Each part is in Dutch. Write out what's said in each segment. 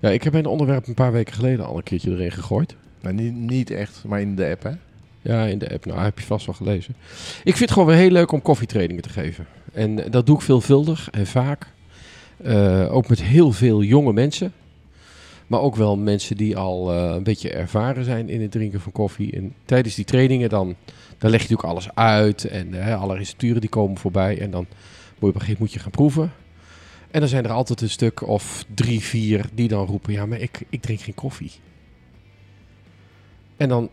Ja, ik heb mijn onderwerp een paar weken geleden al een keertje erin gegooid. Maar niet, niet echt, maar in de app, hè? Ja, in de app. Nou, heb je vast wel gelezen. Ik vind het gewoon weer heel leuk om koffietrainingen te geven. En dat doe ik veelvuldig en vaak. Uh, ook met heel veel jonge mensen. Maar ook wel mensen die al uh, een beetje ervaren zijn in het drinken van koffie. En tijdens die trainingen dan, dan leg je natuurlijk alles uit. En uh, alle recepturen die komen voorbij. En dan moet je op een gegeven moment moet je gaan proeven. En dan zijn er altijd een stuk of drie, vier die dan roepen: Ja, maar ik, ik drink geen koffie. En dan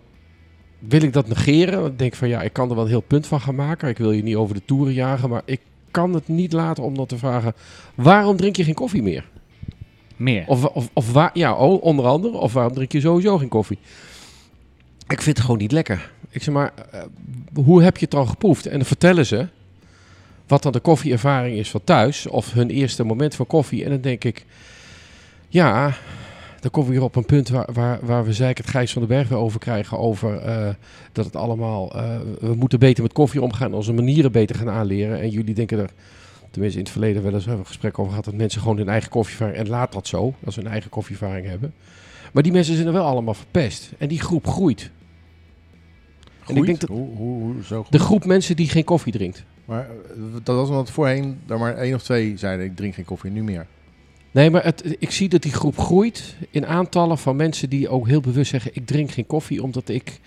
wil ik dat negeren. Want ik denk van ja, ik kan er wel een heel punt van gaan maken. Ik wil je niet over de toeren jagen, maar ik kan het niet laten om dan te vragen: waarom drink je geen koffie meer? Meer. Of, of, of waar, ja, oh, onder andere. Of waarom drink je sowieso geen koffie? Ik vind het gewoon niet lekker. Ik zeg maar, uh, hoe heb je het dan geproefd? En dan vertellen ze wat dan de koffieervaring is van thuis. Of hun eerste moment van koffie. En dan denk ik, ja, dan komen we weer op een punt waar, waar, waar we zeker het Gijs van den Berg weer over krijgen. Over uh, dat het allemaal, uh, we moeten beter met koffie omgaan. Onze manieren beter gaan aanleren. En jullie denken er, tenminste in het verleden wel eens een gesprek over gehad. Dat mensen gewoon hun eigen koffieervaring, en laat dat zo, als ze hun eigen koffieervaring hebben. Maar die mensen zijn er wel allemaal verpest. En die groep groeit. En ik denk dat hoe, hoe, hoe zo de groep mensen die geen koffie drinkt. Maar dat was omdat voorheen er maar één of twee zeiden ik drink geen koffie, nu meer. Nee, maar het, ik zie dat die groep groeit in aantallen van mensen die ook heel bewust zeggen ik drink geen koffie omdat ik,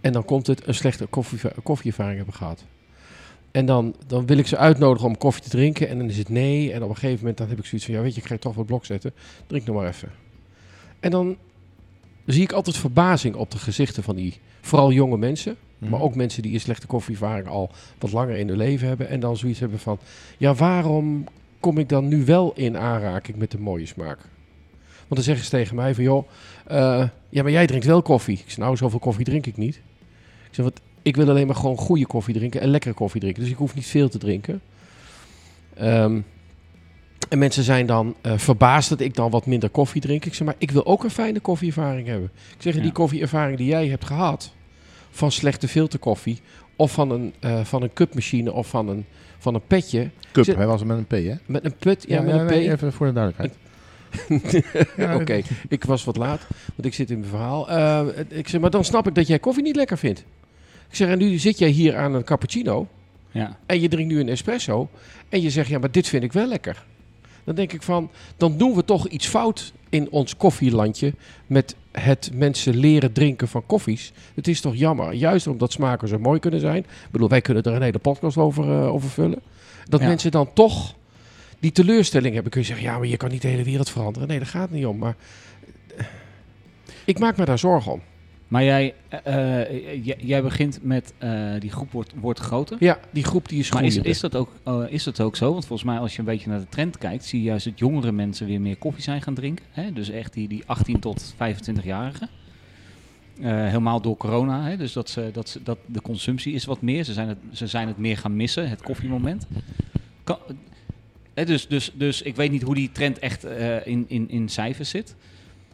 en dan komt het, een slechte koffie, koffieervaring hebben gehad. En dan, dan wil ik ze uitnodigen om koffie te drinken en dan is het nee. En op een gegeven moment dan heb ik zoiets van ja weet je, ik ga toch wat blok zetten. Drink nog maar even. En dan zie ik altijd verbazing op de gezichten van die vooral jonge mensen. Mm. Maar ook mensen die een slechte koffieervaring al wat langer in hun leven hebben. En dan zoiets hebben van, ja, waarom kom ik dan nu wel in aanraking met de mooie smaak? Want dan zeggen ze tegen mij van, joh, uh, ja, maar jij drinkt wel koffie. Ik zeg, nou, zoveel koffie drink ik niet. Ik zeg, wat, ik wil alleen maar gewoon goede koffie drinken en lekkere koffie drinken. Dus ik hoef niet veel te drinken. Um, en mensen zijn dan uh, verbaasd dat ik dan wat minder koffie drink. Ik zeg, maar ik wil ook een fijne koffieervaring hebben. Ik zeg, ja. die koffieervaring die jij hebt gehad van slechte filterkoffie of van een, uh, van een cupmachine of van een, van een petje. Cup, hij was met een P, hè? Met een put, ja, ja met een P. Even voor de duidelijkheid. Oké, okay. ik was wat laat, want ik zit in mijn verhaal. Uh, ik zeg, maar dan snap ik dat jij koffie niet lekker vindt. Ik zeg, en nu zit jij hier aan een cappuccino ja. en je drinkt nu een espresso en je zegt, ja, maar dit vind ik wel lekker. Dan denk ik van, dan doen we toch iets fout in ons koffielandje met het mensen leren drinken van koffies. Het is toch jammer, juist omdat smaken zo mooi kunnen zijn. Ik bedoel, wij kunnen er een hele podcast over, uh, over vullen. Dat ja. mensen dan toch die teleurstelling hebben. Kun je zeggen, ja, maar je kan niet de hele wereld veranderen. Nee, daar gaat niet om. Maar uh, ik maak me daar zorgen om. Maar jij, uh, jij begint met uh, die groep wordt, wordt groter. Ja, die groep die is Maar is, is, dat ook, uh, is dat ook zo? Want volgens mij als je een beetje naar de trend kijkt, zie je juist dat jongere mensen weer meer koffie zijn gaan drinken. Hè? Dus echt die, die 18 tot 25-jarigen. helemaal door corona. Hè? Dus dat, ze, dat, ze, dat de consumptie is wat meer. Ze zijn het, ze zijn het meer gaan missen, het koffiemoment. Kan, hè, dus, dus, dus ik weet niet hoe die trend echt in, in, in cijfers zit.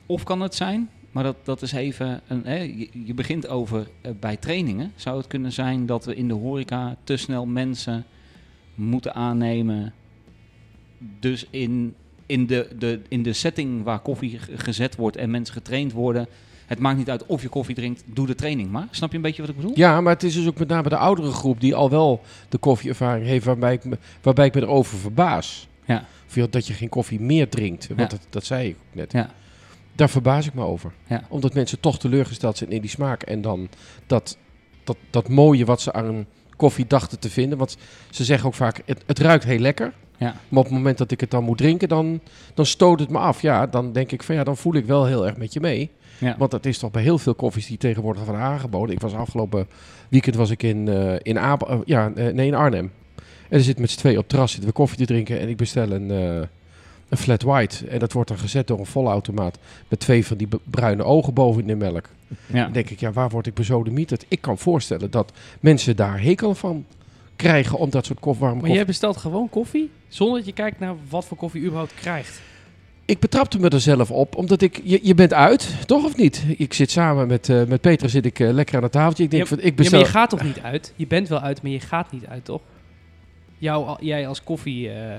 Of kan het zijn maar dat, dat is even, een, hè, je, je, begint over uh, bij trainingen. Zou het kunnen zijn dat we in de horeca te snel mensen moeten aannemen? Dus in, in, de, de, in de setting waar koffie gezet wordt en mensen getraind worden. Het maakt niet uit of je koffie drinkt, doe de training maar. Snap je een beetje wat ik bedoel? Ja, maar het is dus ook met name de oudere groep die al wel de koffieervaring heeft, waarbij ik me, waarbij ik me erover verbaas. Ja. Dat je geen koffie meer drinkt. Want ja. dat, dat zei ik net. Ja. Daar verbaas ik me over. Ja. Omdat mensen toch teleurgesteld zijn in die smaak. En dan dat, dat, dat mooie wat ze aan koffie dachten te vinden. Want ze zeggen ook vaak, het, het ruikt heel lekker. Ja. Maar op het moment dat ik het dan moet drinken, dan, dan stoot het me af. Ja, dan denk ik van ja, dan voel ik wel heel erg met je mee. Ja. Want dat is toch bij heel veel koffies die tegenwoordig worden aangeboden. Ik was afgelopen weekend was ik in, uh, in, Ab uh, ja, uh, nee, in Arnhem. En er zit met z'n twee op het terras zitten we koffie te drinken. En ik bestel een, een flat white. En dat wordt dan gezet door een volautomaat met twee van die bruine ogen boven in de melk. Ja. Dan denk ik, ja, waar word ik bezodemieterd? Ik kan voorstellen dat mensen daar hekel van krijgen om dat soort koffie, warme Maar jij bestelt gewoon koffie zonder dat je kijkt naar wat voor koffie je überhaupt krijgt. Ik betrapte me er zelf op, omdat ik... Je, je bent uit, toch of niet? Ik zit samen met, eh, met Petra, zit ik eh, lekker aan het tafeltje. Ik denk Ja, van, ik Ja, bestel... maar je gaat toch niet uit? Je bent wel uit, maar je gaat niet uit, toch? Jou, jij als koffie... eh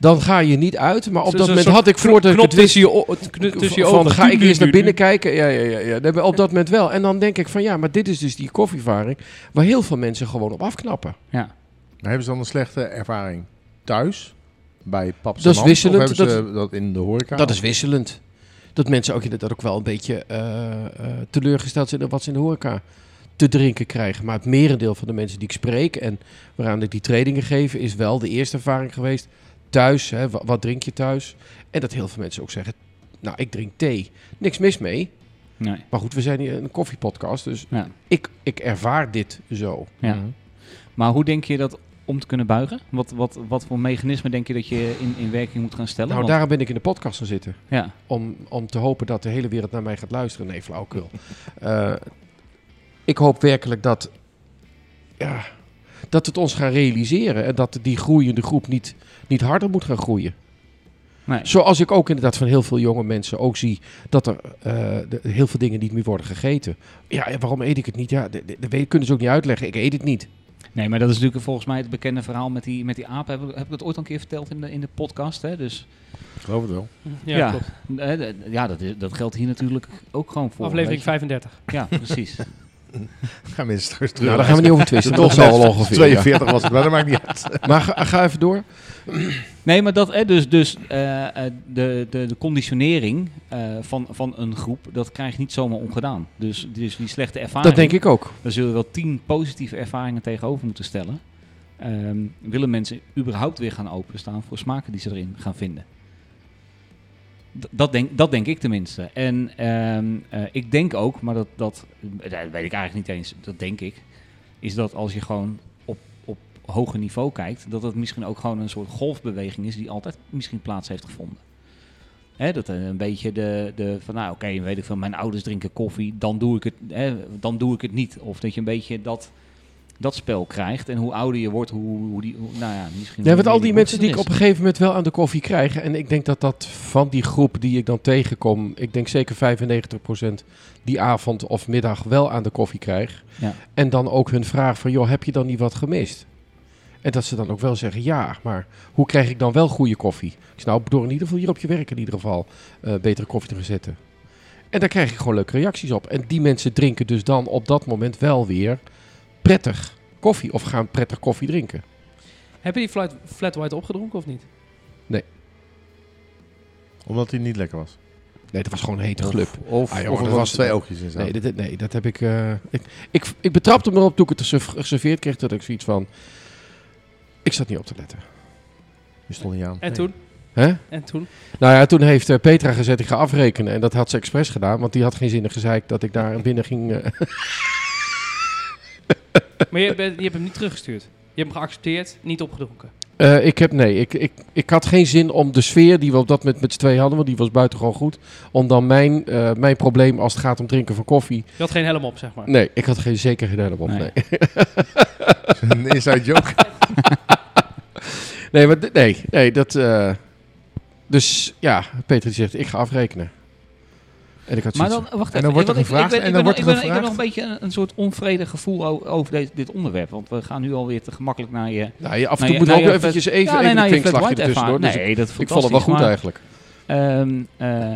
Dan ga je niet uit, maar op Zo- dat moment had ik voordat ik knop het wist... tussen je, o- knu- tussen je van, ogen. ga ik eerst naar binnen nu. kijken? Ja, ja, ja. ja. Op dat moment wel. En dan denk ik van, ja, maar dit is dus die koffievaring... waar heel veel mensen gewoon op afknappen. Ja. Maar hebben ze dan een slechte ervaring thuis? Bij paps Dat is wisselend, Of hebben ze dat in de horeca? Dat is wisselend. Dat mensen ook inderdaad ook wel een beetje eh, eh, teleurgesteld zijn in wat ze in de horeca te drinken krijgen. Maar het merendeel van de mensen die ik spreek en waaraan ik die trainingen geef, is wel de eerste ervaring geweest. Thuis, hè, wa- wat, drink je thuis? En dat heel veel mensen ook zeggen, nou, ik drink thee. Niks mis mee. Nee. Maar goed, we zijn hier een koffiepodcast, dus Ja. ik, ik ervaar dit zo. Ja. Mhm. Maar hoe denk je dat om te kunnen buigen? Wat, wat, wat voor mechanisme denk je dat je in, in werking moet gaan stellen? Nou, Want- daarom ben ik in de podcast gaan zitten. ja. om, om te hopen dat de hele wereld naar mij gaat luisteren. Nee, flauwkul. Eh, ik hoop werkelijk dat, ja, dat het ons gaan realiseren. En dat die groeiende groep niet, niet harder moet gaan groeien. Nee. Zoals ik ook inderdaad van heel veel jonge mensen ook zie dat er eh, de- heel veel dingen niet meer worden gegeten. Ja, waarom eet ik het niet? Ja, dat kunnen ze ook niet uitleggen. Ik eet het niet. nee, maar dat is natuurlijk volgens mij het bekende verhaal met die, met die apen. Heb, ik- heb ik dat ooit al een keer verteld in de, in de podcast? Hè? Dus Ik geloof het wel. Ja, Ja. klopt. eh, ja, dat, is- dat geldt hier natuurlijk ook gewoon voor. Aflevering weet je. 35. Ja, precies. Gaan mensen straks terug. Nou, daar gaan we niet over twisten. Dat zal wel ongeveer. ja. 42 was het, maar dat maakt niet uit. Maar ga, ga even door. Nee, maar dat, hè, dus, dus eh, eh, de, de, de conditionering eh, van, van een groep, dat krijg je niet zomaar ongedaan. Dus, dus die slechte ervaring, Dat denk ik ook. daar zullen we wel tien positieve ervaringen tegenover moeten stellen. Ehm, willen mensen überhaupt weer gaan openstaan voor smaken die ze erin gaan vinden? Dat, denk, dat denk ik tenminste. En ehm, eh, ik denk ook, maar dat, dat, eh, dat weet ik eigenlijk niet eens, dat denk ik, is dat als je gewoon op, op hoger niveau kijkt, dat het misschien ook gewoon een soort golfbeweging is die altijd misschien plaats heeft gevonden. Hè, dat een beetje de, de van nou oké, weet ik veel, mijn ouders drinken koffie, dan doe ik het, hè, dan doe ik het niet. Of dat je een beetje dat, dat spel krijgt. En hoe ouder je wordt, hoe, hoe die, hoe- nou ja, misschien... Ja, met al die mensen die ik op een gegeven moment wel aan de koffie krijg. En ik denk dat dat van die groep die ik dan tegenkom, ik denk zeker 95% die avond of middag wel aan de koffie krijg. Ja. En dan ook hun vraag van, joh, heb je dan niet wat gemist? En dat ze dan ook wel zeggen, ja, maar hoe krijg ik dan wel goede koffie? Ik zeg, nou, door in ieder geval hier op je werk in ieder geval eh, betere koffie te gaan zetten. En daar krijg ik gewoon leuke reacties op. En die mensen drinken dus dan op dat moment wel weer prettig koffie of gaan prettig koffie drinken. Heb je die flat, flat white opgedronken of niet? Omdat hij niet lekker was. Nee, dat was gewoon een hete glub. Of, Ah, of er was twee oogjes in Nee, zaten. dit, nee, dat heb ik, eh, ik, ik. Ik betrapte me erop toen ik het geserv- geserveerd kreeg. Dat ik zoiets van. Ik zat niet op te letten. Je stond niet aan. En toen? Hè? En toen? Nou ja, toen heeft eh, Petra gezegd: ik ga afrekenen. En dat had ze expres gedaan, want die had geen zin in gezeik dat ik daar binnen ging. eh. Maar je, bent- je hebt hem niet teruggestuurd. Je hebt hem geaccepteerd, niet opgedronken. Eh, ik heb, nee, ik, ik, ik had geen zin om de sfeer die we op dat moment met z'n twee hadden, want die was buitengewoon goed, om dan mijn, eh, mijn probleem als het gaat om drinken van koffie. Je had geen helm op, zeg maar. Nee, ik had geen, zeker geen helm op. Nee. Nee. een inside joke. Nee, maar nee, nee, dat. eh, dus ja, Peter die zegt: ik ga afrekenen. En ik had Maar dan, wacht En even. dan wordt er gevraagd, Ik ben, en ik dan wordt er ben nog een beetje een, een soort onvredig gevoel over deze, dit onderwerp. Want we gaan nu alweer te gemakkelijk naar je... nou, je, af en Nou, toe je- moet nou, ook je eventjes even, ja, nee, even nou, een white ertussendoor. Dus. Nee, dat ik vond het wel goed maar, eigenlijk. ehm, eh,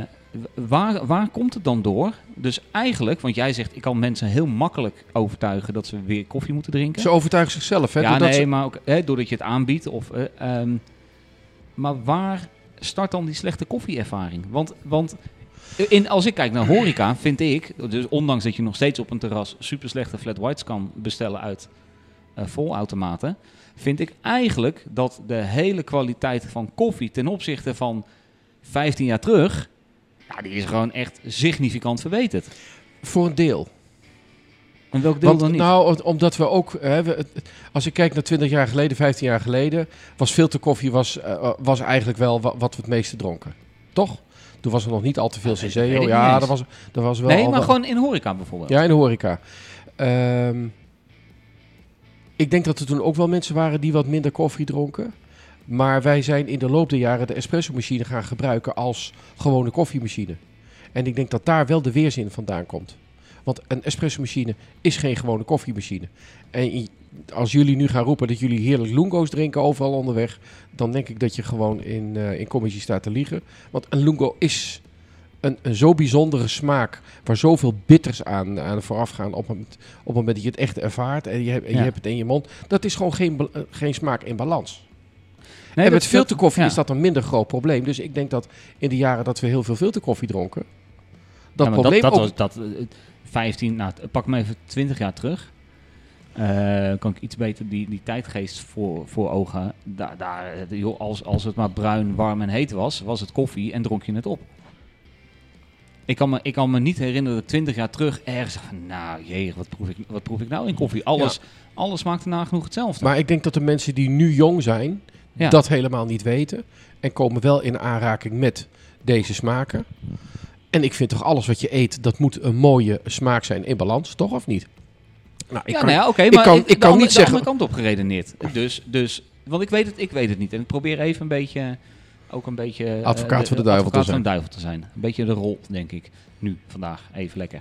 waar, waar komt het dan door? Dus eigenlijk, want jij zegt, ik kan mensen heel makkelijk overtuigen dat ze weer koffie moeten drinken. Ze overtuigen zichzelf, hè? ja, nee, ze- maar ook hè, doordat je het aanbiedt. Of, eh, ehm, maar waar start dan die slechte koffieervaring? Want, want in, als ik kijk naar horeca, vind ik, dus ondanks dat je nog steeds op een terras super slechte flat whites kan bestellen uit eh, volautomaten, vind ik eigenlijk dat de hele kwaliteit van koffie ten opzichte van 15 jaar terug, ja, die is gewoon echt significant verbeterd. Voor een deel. En welk deel Want, dan niet? nou, om- omdat we ook, hè, we- als ik kijk naar 20 jaar geleden, 15 jaar geleden, was filterkoffie was, eh, was eigenlijk wel wa- wat we het meeste dronken. Toch? Toen was er nog niet al te veel ik Ja, dat was, dat was wel nee, maar wel- gewoon in horeca bijvoorbeeld. Ja, in de horeca. Ehm, ik denk dat er toen ook wel mensen waren die wat minder koffie dronken. Maar wij zijn in de loop der jaren de espresso-machine gaan gebruiken als gewone koffiemachine. En ik denk dat daar wel de weerzin vandaan komt. Want een espresso-machine is geen gewone koffiemachine. En als jullie nu gaan roepen dat jullie heerlijk lungo's drinken overal onderweg, dan denk ik dat je gewoon in, eh in commissie staat te liegen. Want een lungo is een, een zo bijzondere smaak, waar zoveel bitters aan, aan vooraf gaan op, het- op het moment dat je het echt ervaart en je, hebt- en Ja. je hebt het in je mond. Dat is gewoon geen, eh, geen smaak in balans. Nee, en met filterkoffie ja. is dat een minder groot probleem. Dus ik denk dat in de jaren dat we heel veel filterkoffie dronken, dat Ja, probleem dat, ook... was dat, eh, 15, nou, t- pak me even 20 jaar terug. Eh, kan ik iets beter die, die tijdgeest voor, voor ogen. Daar, daar, joh, als, als het maar bruin, warm en heet was, was het koffie en dronk je het op. Ik kan me, ik kan me niet herinneren dat 20 jaar terug ergens nou jee, wat proef ik, wat proef ik nou in koffie? Alles, alles smaakte nagenoeg hetzelfde. Maar ik denk dat de mensen die nu jong zijn, Ja. dat helemaal niet weten. En komen wel in aanraking met deze smaken. En ik vind toch alles wat je eet, dat moet een mooie smaak zijn in balans, toch of niet? Nou, ik ja, kan- nou ja, oké, ik maar kan- ik, ik de kan andere- niet de zeggen- andere kant op geredeneerd. Dus, dus, want ik weet het, ik weet het niet. En ik probeer even een beetje, ook een beetje... eh, Advocaat voor de duivel advocaat te van de duivel te zijn. Een beetje de rol, denk ik, nu, vandaag, even lekker.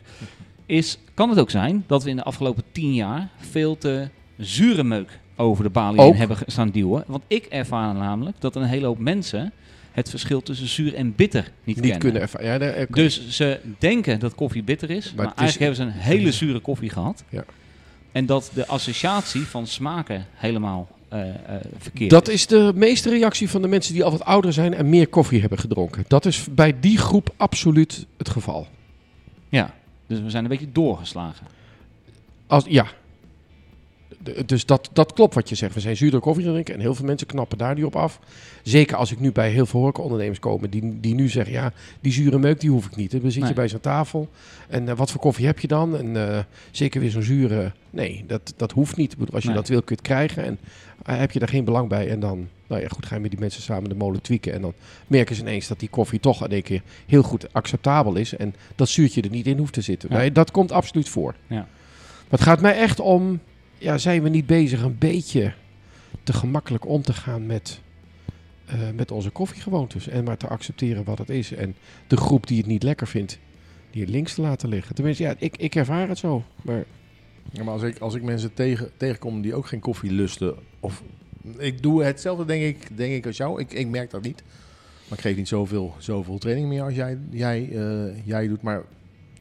Is, kan het ook zijn dat we in de afgelopen tien jaar veel te zure meuk over de balie hebben staan duwen? Want ik ervaar namelijk dat een hele hoop mensen het verschil tussen zuur en bitter niet, niet kennen. kunnen ervaren. Ja. Dus ze denken dat koffie bitter is, maar, is- eigenlijk hebben ze een hele zure koffie gehad. Ja. En dat de associatie van smaken helemaal eh, eh, verkeerd dat is de meeste reactie van de mensen die al wat ouder zijn en meer koffie hebben gedronken. Dat is bij die groep absoluut het geval. Ja, dus we zijn een beetje doorgeslagen. Als, ja. Dus dat, dat klopt wat je zegt. We zijn zuurdere koffie gaan drinken en heel veel mensen knappen daar niet op af. Zeker als ik nu bij heel veel horecaondernemers kom die, die nu zeggen... ja, die zure meuk die hoef ik niet. Dan zit Nee. je bij zo'n tafel en eh, wat voor koffie heb je dan? En eh, zeker weer zo'n zure... Nee, dat, dat hoeft niet. Als je Nee. dat wil, kun je het krijgen. En eh, heb je daar geen belang bij. En dan, nou ja, goed, ga je met die mensen samen de molen tweaken. En dan merken ze ineens dat die koffie toch in één keer heel goed acceptabel is. En dat zuurtje er niet in hoeft te zitten. Ja. Nee, dat komt absoluut voor. Ja. Maar het gaat mij echt om, ja, zijn we niet bezig een beetje te gemakkelijk om te gaan met, eh, met onze koffiegewoontes. En maar te accepteren wat het is. En de groep die het niet lekker vindt, die het links te laten liggen. Tenminste, ja, ik, ik ervaar het zo. Maar Ja, maar als ik, als ik mensen tegen, tegenkom die ook geen koffie lusten, of ik doe hetzelfde denk ik, denk ik als jou, ik, ik merk dat niet. Maar ik geef niet zoveel, zoveel training meer als jij, jij, eh, jij doet. Maar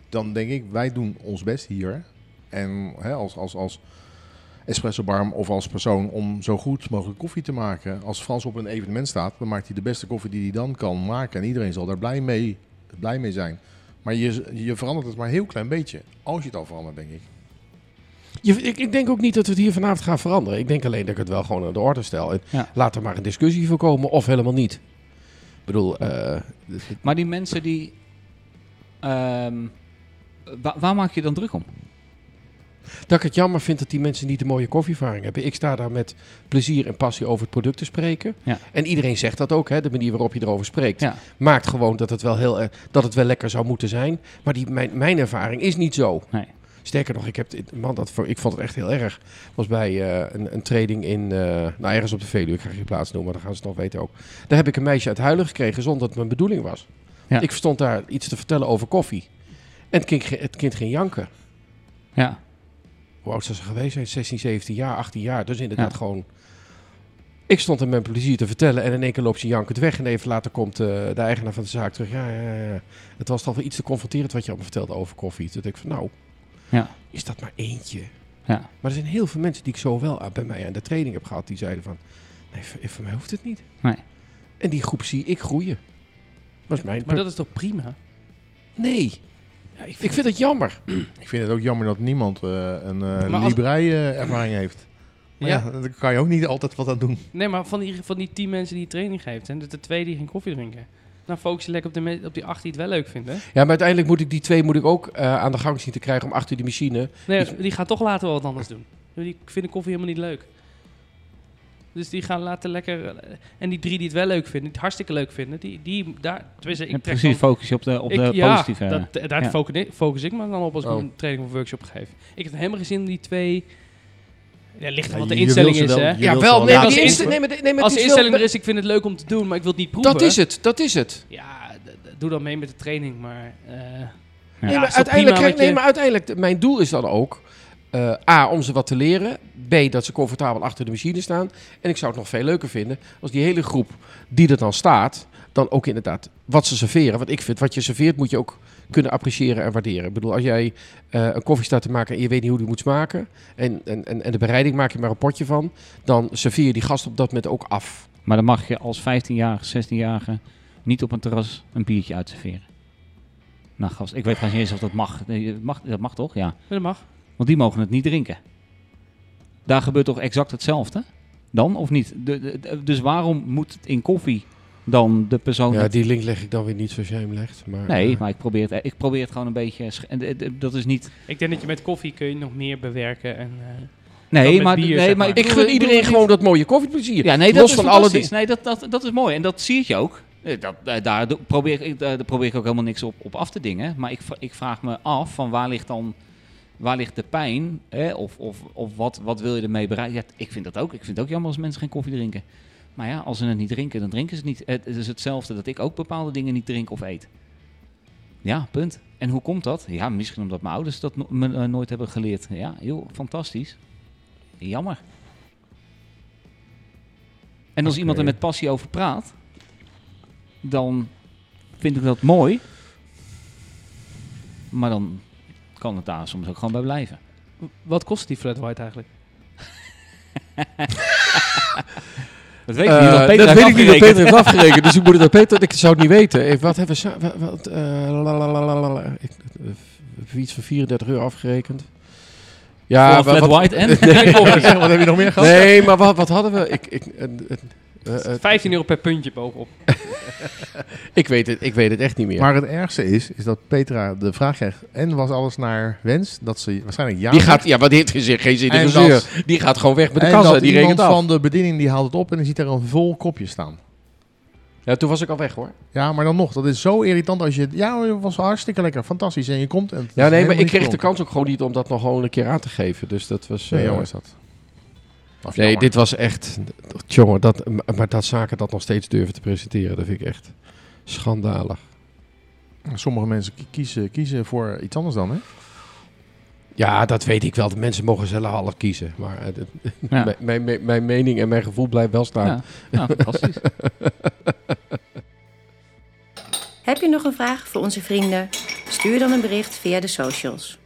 dan denk ik, wij doen ons best hier. En hè, als, als, als espresso bar of als persoon om zo goed mogelijk koffie te maken. Als Frans op een evenement staat, dan maakt hij de beste koffie die hij dan kan maken. En iedereen zal daar blij mee, blij mee zijn. Maar je, je verandert het maar een heel klein beetje. Als je het al verandert, denk ik. je, ik, ik denk ook niet dat we het hier vanavond gaan veranderen. Ik denk alleen dat ik het wel gewoon aan de orde stel. En Ja. laat er maar een discussie voor komen of helemaal niet. Ik bedoel, eh, Maar die mensen die... ehm, wa- waar maak je dan druk om? Dat ik het jammer vind dat die mensen niet de mooie koffieervaring hebben. Ik sta daar met plezier en passie over het product te spreken. Ja. En iedereen zegt dat ook, hè, de manier waarop je erover spreekt. Ja. Maakt gewoon dat het wel, heel, erg- dat het wel lekker zou moeten zijn. Maar die, mijn, mijn ervaring is niet zo. Nee. Sterker nog, ik, heb, man, dat, ik vond het echt heel erg. was bij eh, een, een trading in, eh, nou ergens op de Veluwe, ik ga geen plaats noemen, maar dan gaan ze het nog weten ook. Daar heb ik een meisje uit huilen gekregen zonder dat het mijn bedoeling was. Ja. Ik stond daar iets te vertellen over koffie. En het kind, het kind ging janken. Ja, Hoe oud zou ze geweest zijn? 16, 17 jaar, 18 jaar. Dus inderdaad Ja. gewoon... Ik stond hem met plezier te vertellen en in één keer loopt ze jankend weg. En even later komt eh, de eigenaar van de zaak terug. Ja, ja, ja, ja. Het was toch wel iets te confronterend wat je allemaal vertelde over koffie. Toen dacht ik van, nou, Ja. is dat maar eentje? ja. Maar er zijn heel veel mensen die ik zo wel aan- bij mij aan de training heb gehad. Die zeiden van, nee, voor, voor mij hoeft het niet. Nee. En die groep zie ik groeien. Dat is mijn... Maar dat is toch prima? Nee, Ja, ik ik vind het jammer. Ik vind het ook jammer dat niemand eh, een als- librei-ervaring heeft. Maar ja. Ja. daar kan je ook niet altijd wat aan doen. Nee, maar van die, van die tien mensen die training geeft, zijn er de twee die geen koffie drinken. Dan focus je lekker op, de, op die acht die het wel leuk vinden. Ja, maar uiteindelijk moet ik die twee moet ik ook aan de gang zien te krijgen om achter die machine. Nee, Die- die gaan toch later wel wat anders doen. Die vinden koffie helemaal niet leuk. Dus die gaan later lekker... eh, En die drie die het wel leuk vinden, die het hartstikke leuk vinden, die, die daar... Tenminste, ik En trek precies, dan- focus je op de, op ik- de ja, positieve. dat, daar ja. focus, ik- focus ik me dan op als ik Oh. een training of workshop geef. Ik heb helemaal geen zin om die twee... Ja, ligt er Ja, wat de instelling is, hè? Ja, wel. Nee, laten maar nee, nee, Als de instelling er is, ik vind het leuk om te doen, maar ik wil het niet proeven. Dat is het, dat is het. Ja, doe dan mee met de training, maar... eh, Nee, maar uiteindelijk, krijg- nee, maar uiteindelijk, mijn doel is dan ook... eh, A, om ze wat te leren. B, dat ze comfortabel achter de machine staan. En ik zou het nog veel leuker vinden als die hele groep die er dan staat... dan ook inderdaad wat ze serveren. Want ik vind, wat je serveert moet je ook kunnen appreciëren en waarderen. Ik bedoel, als jij eh, een koffie staat te maken en je weet niet hoe die moet smaken... en, en, en, en de bereiding maak je maar een potje van... dan serveer je die gast op dat moment ook af. Maar dan mag je als 15-jarige, 16-jarige niet op een terras een biertje uitserveren. Nou gast, ik weet niet eens of dat mag. Nee, dat mag. Dat mag toch? Ja. dat mag. Want die mogen het niet drinken. Daar gebeurt toch exact hetzelfde? Dan of niet? De, de- de- dus waarom moet het in koffie dan de persoon... Ja, het- die link leg ik dan weer niet zoals jij hem legt. Maar, Nee, eh, maar ik probeer het, ik probeer het gewoon een beetje... sch- en, eh, Dat is niet... Ik denk dat je met koffie kun je nog meer bewerken en... eh, Nee, maar, bier, nee, zeg maar maar. ik gun iedereen bedoel gewoon dat mooie koffieplezier. Ja, nee, Los dat is van alle dingen. Nee, dat, dat, dat is mooi. En dat zie je ook. Dat, daar, probeer, ik- daar, probeer ik ook helemaal niks op, op af te dingen. Maar ik, ik vraag me af van waar ligt dan... Waar ligt de pijn? Hè? Of, of, of wat, wat wil je ermee bereiken? Ja, ik vind dat ook. Ik vind het ook jammer als mensen geen koffie drinken. Maar ja, als ze het niet drinken, dan drinken ze het niet. Het is hetzelfde dat ik ook bepaalde dingen niet drink of eet. Ja, punt. En hoe komt dat? Ja, misschien omdat mijn ouders dat no- me eh, nooit hebben geleerd. Ja, heel fantastisch. Jammer. En als iemand er met passie over praat, dan vind ik dat mooi. Maar dan kan het daar soms ook gewoon bij blijven. Wat kost die flat white eigenlijk? Dat weet ik Eh, niet. Peter dat heeft weet ik niet, dat. Peter heeft afgerekend. dus ik moet het aan Peter, ik zou het niet weten. Even, wat hebben we... Wat, wat, eh, lalalala. ik, eh, v- iets van 34 euro afgerekend. Ja, Voor wa- flat wat, white en? Zeg, wat heb je nog meer gehad? Nee, maar wat, wat hadden we? Ik, ik, eh, eh, eh, 15 euro per puntje bovenop. ik, weet het, ik weet het echt niet meer. Maar het ergste is, is dat Petra de vraag krijgt. En was alles naar wens? Dat ze waarschijnlijk ja die gaat, ja, wat heeft geen, geen zin in dat- Die gaat gewoon weg met de en kassa. dat Die rekent af. van de bediening die haalt het op en dan ziet er een vol kopje staan. Ja, toen was ik al weg hoor. Ja, maar dan nog. Dat is zo irritant als je... Ja, het was hartstikke lekker. Fantastisch. En je komt en... Ja, nee, maar ik kreeg de kans ook gewoon niet om dat nog gewoon een keer aan te geven. Dus dat was... Nee, eh, jongens, dat. Of Nee, jammer. dit was echt... Jongen, dat, maar dat zaken dat nog steeds durven te presenteren, dat vind ik echt schandalig. Sommige mensen ki- kiezen, kiezen voor iets anders dan, hè? Ja, dat weet ik wel. De mensen mogen zelf half kiezen. Maar eh, Ja. mijn, mijn, mijn- mening en mijn gevoel blijft wel staan. Ja, ja fantastisch. Heb je nog een vraag voor onze vrienden? Stuur dan een bericht via de socials.